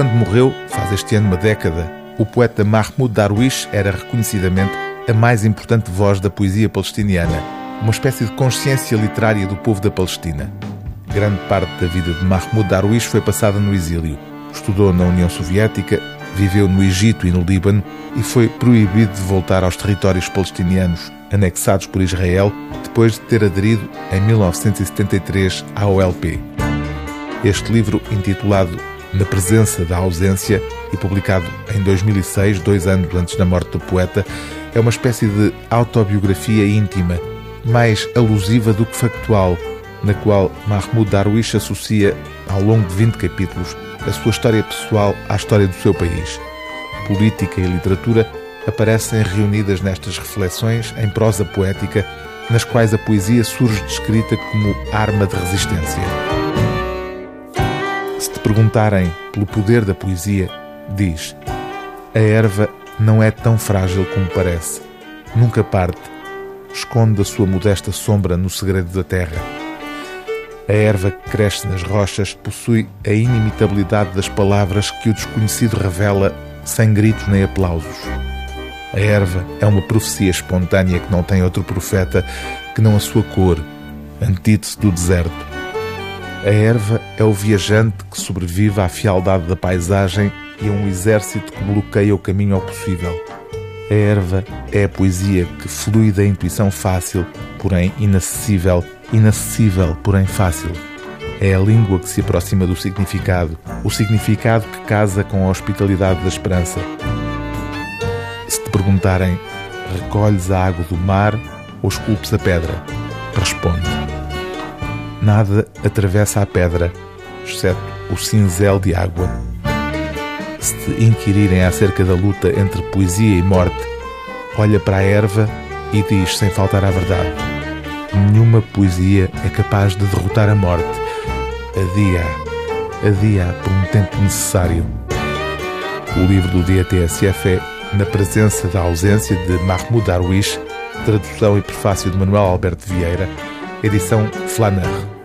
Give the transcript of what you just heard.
quando morreu, faz este ano uma década, o poeta Mahmoud Darwish era reconhecidamente a mais importante voz da poesia palestiniana, uma espécie de consciência literária do povo da Palestina. Grande parte da vida de Mahmoud Darwish foi passada no exílio. Estudou na União Soviética, viveu no Egito e no Líbano e foi proibido de voltar aos territórios palestinianos anexados por Israel depois de ter aderido em 1973 à OLP. Este livro, intitulado Na Presença da Ausência e publicado em 2006, dois anos antes da morte do poeta, é uma espécie de autobiografia íntima, mais alusiva do que factual, na qual Mahmoud Darwish associa, ao longo de 20 capítulos, a sua história pessoal à história do seu país. Política e literatura aparecem reunidas nestas reflexões em prosa poética, nas quais a poesia surge descrita como arma de resistência. Se te perguntarem pelo poder da poesia, diz: A erva não é tão frágil como parece. Nunca parte. Esconde a sua modesta sombra no segredo da terra a erva que cresce nas rochas possui a inimitabilidade das palavras que o desconhecido revela sem gritos nem aplausos. A erva é uma profecia espontânea que não tem outro profeta que não a sua cor, antítese do deserto. A erva é o viajante que sobrevive à fialdade da paisagem e a um exército que bloqueia o caminho ao possível. A erva é a poesia que flui da intuição fácil, porém inacessível, inacessível, porém fácil. É a língua que se aproxima do significado, o significado que casa com a hospitalidade da esperança. Se te perguntarem, recolhes a água do mar ou esculpes a pedra? Responde. Nada atravessa a pedra, exceto o cinzel de água se te inquirirem acerca da luta entre poesia e morte, olha para a erva e diz sem faltar à verdade: Nenhuma poesia é capaz de derrotar a morte. Adia, adia por um tempo necessário. O livro do dia TSF é Na Presença da Ausência de Mahmoud Darwish, tradução e prefácio de Manuel Alberto Vieira, edição Flanner.